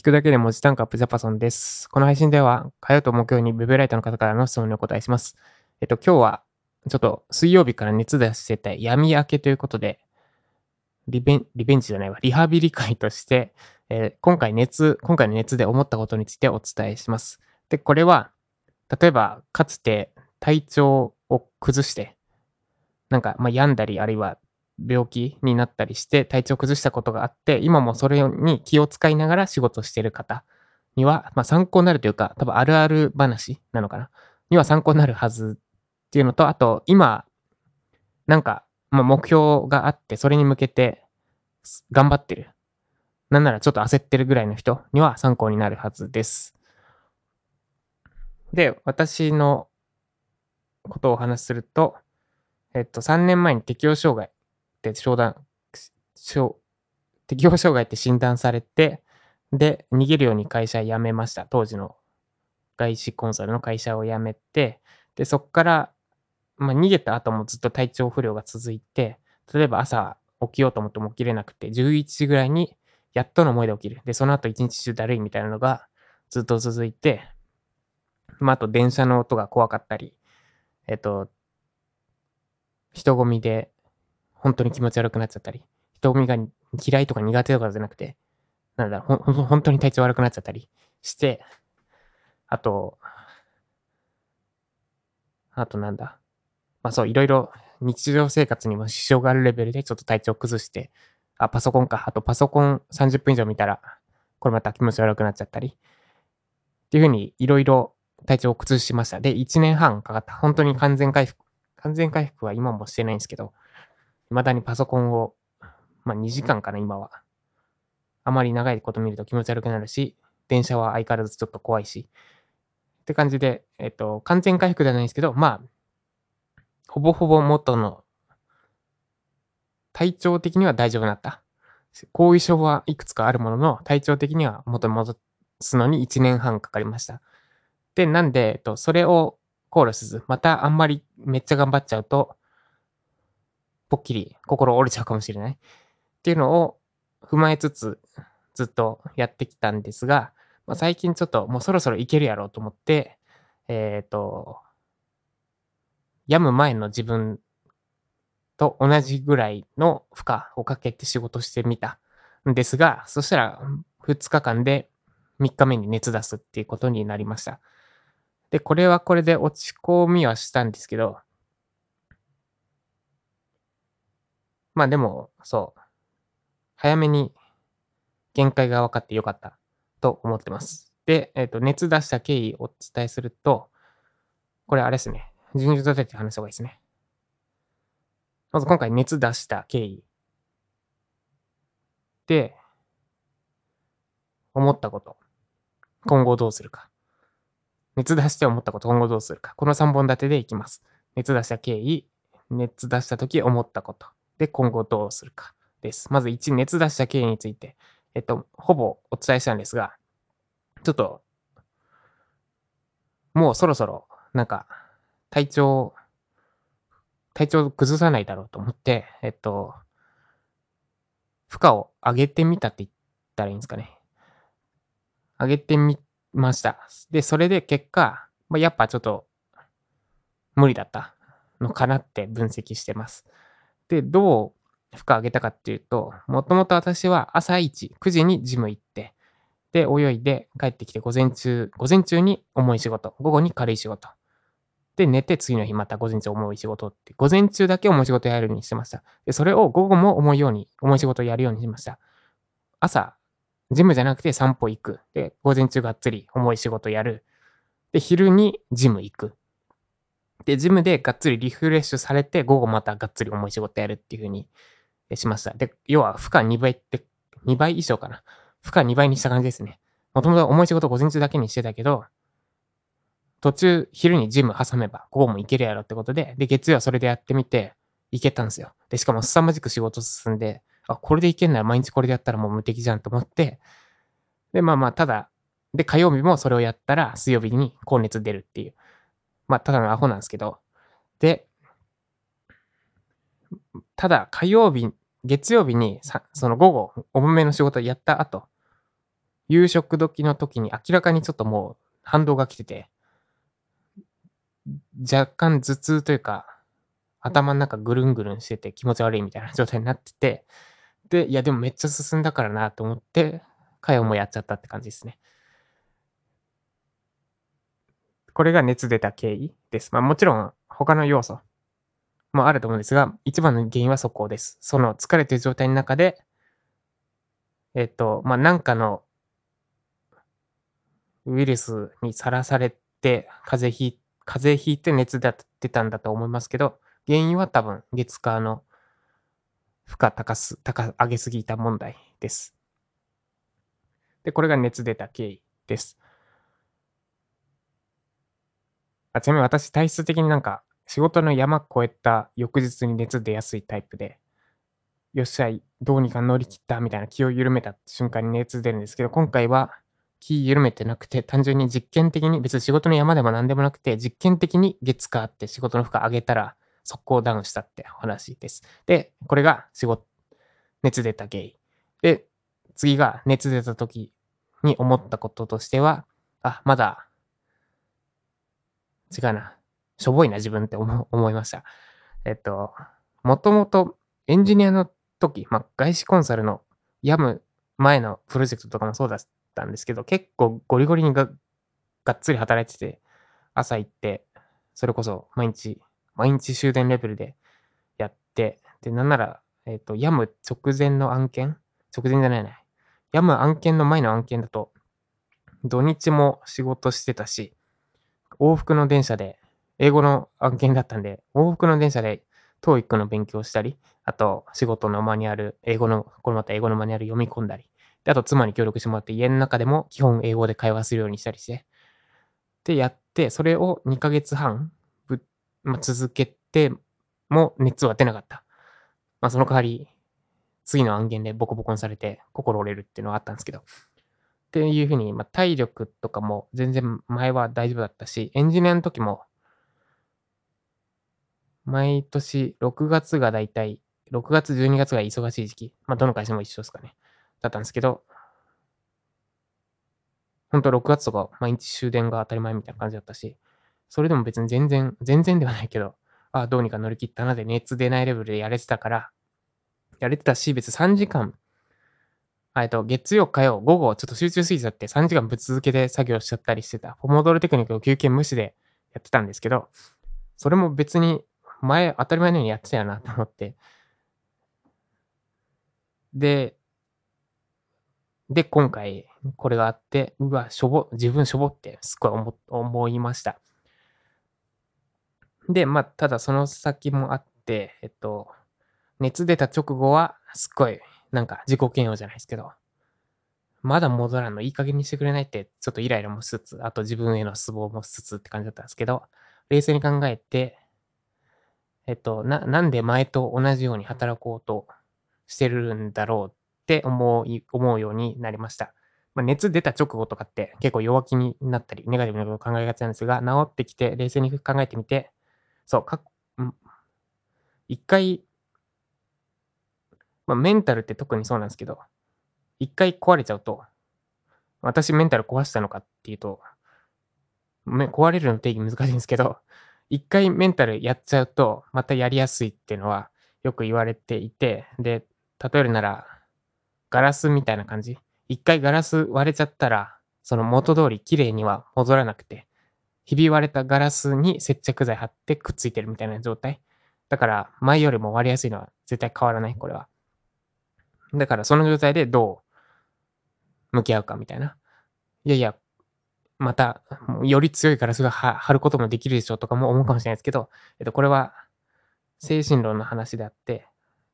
聞くだけで文字単価アップジャパソンです。この配信では、火曜と木曜に Web ライターの方からの質問にお答えします。えっと、今日は、ちょっと水曜日から熱出してた闇明けということで、リベン、リベンジじゃないわ、リハビリ会として、えー今回熱、今回の熱で思ったことについてお伝えします。で、これは、例えば、かつて体調を崩して、なんか、まあ、病んだり、あるいは病気になったりして体調を崩したことがあって、今もそれに気を使いながら仕事している方には、まあ、参考になるというか、多分あるある話なのかな？には参考になるはずっていうのと、あと、今、なんか、まあ、目標があって、それに向けて頑張ってる。なんならちょっと焦ってるぐらいの人には参考になるはずです。で、私のことをお話しすると、えっと、3年前に適応障害って商談、しょ適応障害って診断されて、で、逃げるように会社辞めました。当時の外資コンサルの会社を辞めて、で、そこから、まあ、逃げた後もずっと体調不良が続いて、例えば朝起きようと思っても起きれなくて、11時ぐらいにやっとの思いで起きる。で、その後一日中だるいみたいなのがずっと続いて、まあ、あと電車の音が怖かったり、えっと、人混みで本当に気持ち悪くなっちゃったり、人混みが嫌いとか苦手とかじゃなくて、なんだろ、ほ本当に体調悪くなっちゃったりして、あと、あとなんだ。まあそう、いろいろ日常生活にも支障があるレベルでちょっと体調崩して、あ、パソコンか。あとパソコン30分以上見たら、これまた気持ち悪くなっちゃったり。っていうふうにいろいろ体調を崩しました。で、1年半かかった。本当に完全回復。完全回復は今もしてないんですけど、未だにパソコンを、まあ2時間かな、今は。あまり長いこと見ると気持ち悪くなるし、電車は相変わらずちょっと怖いし。って感じで、えっと、完全回復じゃないんですけど、まあ、ほぼほぼ元の、体調的には大丈夫になった。後遺症はいくつかあるものの、体調的には元に戻すのに1年半かかりました。で、なんで、えっと、それを考慮せず、またあんまりめっちゃ頑張っちゃうと、ぽっきり心折れちゃうかもしれない。っていうのを踏まえつつ、ずっとやってきたんですが、まあ、最近ちょっともうそろそろいけるやろうと思って、えっ、と、病む前の自分と同じぐらいの負荷をかけて仕事してみたんですが、そしたら2日間で3日目に熱出すっていうことになりました。で、これはこれで落ち込みはしたんですけど、まあでも、そう、早めに限界が分かってよかったと思ってます。で、えっ、と、熱出した経緯をお伝えすると、これあれですね。順序立てて話した方がいいですね。まず今回熱出した経緯。で、思ったこと。今後どうするか。熱出して思ったこと、今後どうするか。この3本立てでいきます。熱出した経緯、熱出した時思ったこと。で、今後どうするか。です。まず1、熱出した経緯について。えっと、ほぼお伝えしたんですが、ちょっと、もうそろそろ、なんか、体調、体調崩さないだろうと思って、えっと、負荷を上げてみたって言ったらいいんですかね。上げてみました。で、それで結果、まあ、やっぱちょっと、無理だったのかなって分析してます。で、どう負荷上げたかっていうと、もともと私は朝一、9時にジム行って、で、泳いで帰ってきて午前中、午前中に重い仕事、午後に軽い仕事。で、寝て次の日また午前中重い仕事って、午前中だけ重い仕事やるようにしてました。で、それを午後も重いように、重い仕事やるようにしました。朝、ジムじゃなくて散歩行く。で、午前中がっつり重い仕事やる。で、昼にジム行く。で、ジムでがっつりリフレッシュされて、午後またがっつり重い仕事やるっていう風にしました。で、要は負荷2倍って、2倍以上かな。負荷2倍にした感じですね。もともと重い仕事午前中だけにしてたけど、途中、昼にジム挟めば、午後も行けるやろってことで、で、月曜はそれでやってみて、行けたんですよ。で、しかも凄まじく仕事進んで、あ、これでいけんなら毎日これでやったらもう無敵じゃんと思って、で、まあまあ、ただ、で、火曜日もそれをやったら、水曜日に高熱出るっていう。まあ、ただのアホなんですけど、で、ただ、火曜日、月曜日にさ、その午後、重めの仕事やった後、夕食時の時に明らかにちょっともう反動が来てて、若干頭痛というか、頭の中ぐるんぐるんしてて気持ち悪いみたいな状態になってて、で、いやでもめっちゃ進んだからなと思って、かよもやっちゃったって感じですね。これが熱出た経緯です。まあもちろん他の要素もあると思うんですが、一番の原因はそこです。その疲れてる状態の中で、えっと、まあなんかのウイルスにさらされて、風邪ひ、風邪ひいて熱出てたんだと思いますけど、原因は多分月火の負荷高す、高、上げすぎた問題です。で、これが熱出た経緯です。あちなみに私体質的になんか仕事の山越えた翌日に熱出やすいタイプで、よっしゃい、どうにか乗り切ったみたいな気を緩めた瞬間に熱出るんですけど、今回は気緩めてなくて、単純に実験的に、別に仕事の山でも何でもなくて、実験的に月火あって仕事の負荷上げたら、速攻ダウンしたって話です。で、これが仕事、熱出た原因。で、次が熱出た時に思ったこととしては、あ、まだ、違うな。しょぼいな自分って思思いました。えっと、もともとエンジニアの時、まあ、外資コンサルのやむ前のプロジェクトとかもそうだったんですけど、結構ゴリゴリにががっつり働いてて、朝行って、それこそ毎日、毎日終電レベルでやって、で、なんなら、えっ、と、やむ直前の案件直前じゃないね。やむ案件の前の案件だと、土日も仕事してたし、往復の電車で、英語の案件だったんで、往復の電車で TOEIC の勉強したり、あと仕事のマニュアル、英語の、これまた英語のマニュアル読み込んだり、であと妻に協力してもらって家の中でも基本英語で会話するようにしたりして、でやって、それを2ヶ月半ぶ、まあ、続けても熱は出なかった。まあその代わり、次の案件でボコボコにされて心折れるっていうのはあったんですけど、っていうふうに、まあ、体力とかも全然前は大丈夫だったし、エンジニアの時も、毎年6月がだいたい、6月、12月が忙しい時期。まあ、どの会社も一緒ですかね。だったんですけど、本当6月とか毎日終電が当たり前みたいな感じだったし、それでも別に全然、全然ではないけど、ああ、どうにか乗り切ったなで熱出ないレベルでやれてたから、やれてたし、別に3時間、えっと、月曜、火曜、午後、ちょっと集中すぎちゃって3時間ぶつ続けで作業しちゃったりしてた。ポモドロテクニックを休憩無視でやってたんですけど、それも別に前、当たり前のようにやってたよなと思って。で、で、今回、これがあって、うわ、しょぼ、自分しょぼってすごい思思いました。で、まあ、ただその先もあって、えっと、熱出た直後は、すっごい、なんか自己嫌悪じゃないですけど、まだ戻らんのいい加減にしてくれないって、ちょっとイライラもしつつ、あと自分への失望もしつつって感じだったんですけど、冷静に考えて、えっと、な、なんで前と同じように働こうとしてるんだろうって思い、思うようになりました。まあ、熱出た直後とかって結構弱気になったり、ネガティブなことを考えがちなんですが、治ってきて冷静に考えてみて、そう、か、一回、まあ、メンタルって特にそうなんですけど、一回壊れちゃうと、私メンタル壊したのかっていうと、壊れるの定義難しいんですけど、一回メンタルやっちゃうと、またやりやすいっていうのはよく言われていて、で、例えるなら、ガラスみたいな感じ。一回ガラス割れちゃったら、その元通り綺麗には戻らなくて、ひび割れたガラスに接着剤貼ってくっついてるみたいな状態。だから、前よりも割れやすいのは絶対変わらない、これは。だから、その状態でどう向き合うかみたいな。いやいや、また、より強いガラスが貼ることもできるでしょうとかも思うかもしれないですけど、えっと、これは精神論の話であって、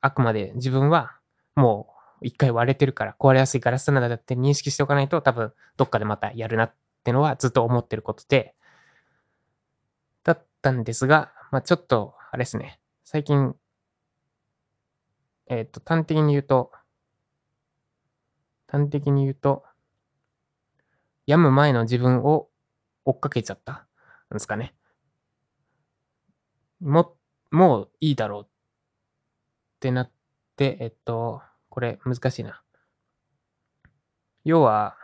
あくまで自分はもう一回割れてるから壊れやすいガラスなんだって認識しておかないと多分どっかでまたやるなってのはずっと思ってることで、だったんですが、まあちょっと、あれですね、最近、えっ、と、端的に言うと、端的に言うと、病む前の自分を追っかけちゃったなんですかね。も、もういいだろうってなって、えっと、これ難しいな。要は、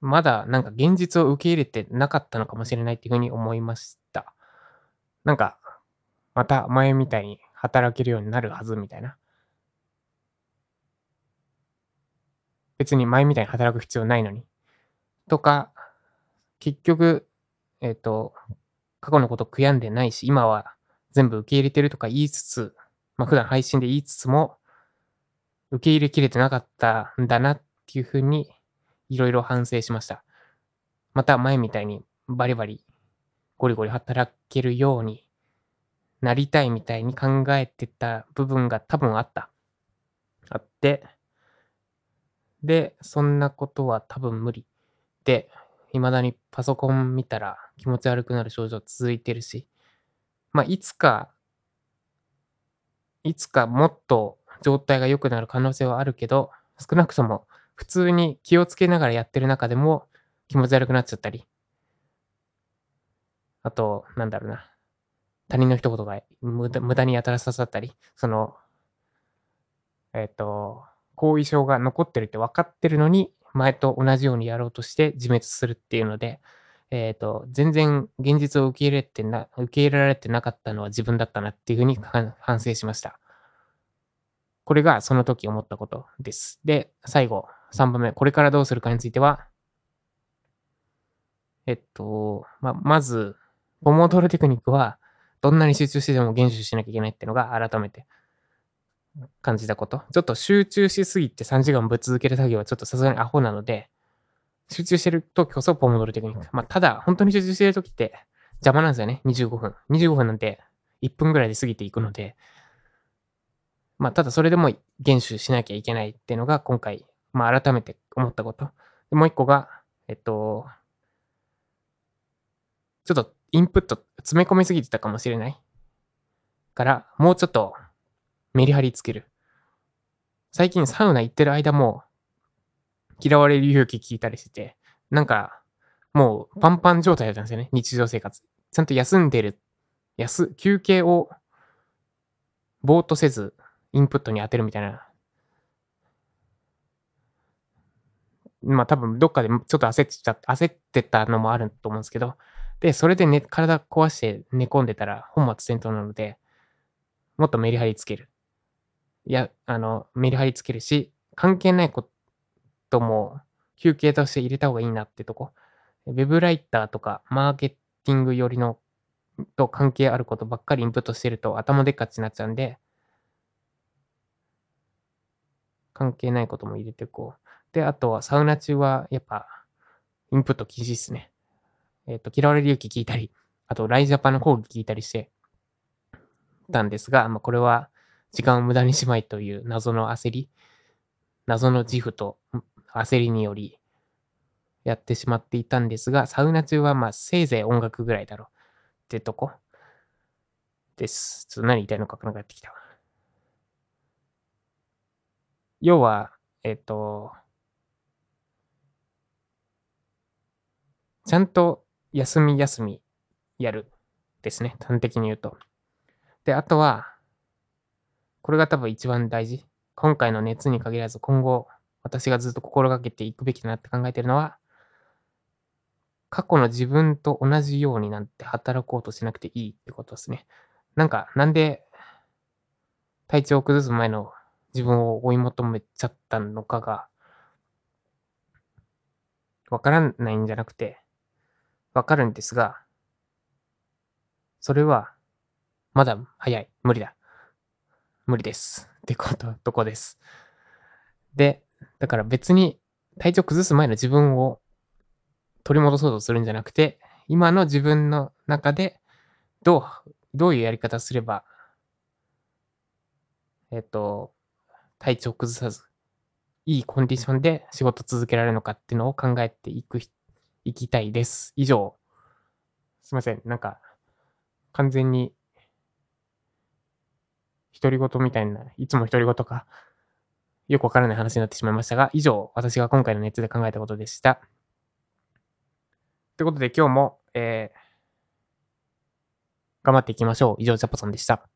まだなんか現実を受け入れてなかったのかもしれないっていうふうに思いました。なんか、また前みたいに働けるようになるはずみたいな。別に前みたいに働く必要ないのに。とか、結局、えっ、と、過去のこと悔やんでないし、今は全部受け入れてるとか言いつつ、まあ普段配信で言いつつも、受け入れきれてなかったんだなっていうふうに、いろいろ反省しました。また前みたいにバリバリ、ゴリゴリ働けるようになりたいみたいに考えてた部分が多分あった。あって、で、そんなことは多分無理。で、未だにパソコン見たら気持ち悪くなる症状続いてるし、まあ、いつか、いつかもっと状態が良くなる可能性はあるけど、少なくとも普通に気をつけながらやってる中でも気持ち悪くなっちゃったり、あと、なんだろうな、他人の一言が無駄無駄にやたら刺さったり、その、えっ、と、後遺症が残ってるって分かってるのに、前と同じようにやろうとして自滅するっていうので、えっ、と、全然現実を受け入れてな、受け入れられてなかったのは自分だったなっていうふうに反省しました。これがその時思ったことです。で、最後、3番目、これからどうするかについては、えっと、ま、まず、ポモドーロテクニックは、どんなに集中してでも厳守しなきゃいけないっていうのが改めて感じたこと。ちょっと集中しすぎて3時間ぶっ続ける作業はちょっとさすがにアホなので、集中してる時こそポモドーロテクニック。まあ、ただ、本当に集中してる時って邪魔なんですよね。25分。25分なんて1分ぐらいで過ぎていくので、まあ、ただそれでも厳守しなきゃいけないっていうのが今回、まあ、改めて思ったこと。でもう一個が、えっと、ちょっとインプット詰め込みすぎてたかもしれない。から、もうちょっとメリハリつける。最近サウナ行ってる間も、嫌われる勇気聞いたりしてて、なんか、もうパンパン状態だったんですよね、日常生活。ちゃんと休んでる、休、休憩を、ぼーっとせず、インプットに当てるみたいな。まあ多分どっかでちょっと焦っちゃ焦ってたのもあると思うんですけど、で、それでね、体壊して寝込んでたら本末転倒なので、もっとメリハリつける。いや、あの、メリハリつけるし、関係ないことも休憩として入れた方がいいなってとこ。ウェブライターとかマーケティング寄りのと関係あることばっかりインプットしてると頭でっかちになっちゃうんで、関係ないことも入れていこう。で、あとはサウナ中はやっぱインプット禁止っすね。えっ、と、嫌われる勇気聞いたり、あと、ライジャパンの講義聞いたりしてたんですが、まあ、これは時間を無駄にしまいという謎の焦り、謎の自負と焦りによりやってしまっていたんですが、サウナ中はまあせいぜい音楽ぐらいだろうってとこです。ちょっと何言いたいのか分からなくなってきた。要は、えっ、と、ちゃんと休み休みやるですね。端的に言うと。で、あとは、これが多分一番大事。今回の熱に限らず今後私がずっと心がけていくべきだなって考えてるのは、過去の自分と同じようになんて働こうとしなくていいってことですね。なんか、なんで体調を崩す前の自分を追い求めちゃったのかが、わからないんじゃなくて、わかるんですが、それは、まだ早い。無理だ。無理です。ってこと、とこです。で、だから別に体調崩す前の自分を取り戻そうとするんじゃなくて、今の自分の中でどう、どういうやり方すれば、えっと、体調崩さず、いいコンディションで仕事続けられるのかっていうのを考えていく、いきたいです。以上。すいません。なんか、完全に、独り言みたいな、いつも独り言か、よくわからない話になってしまいましたが、以上、私が今回の熱で考えたことでした。ということで今日も、えー、頑張っていきましょう。以上、ジャパソンでした。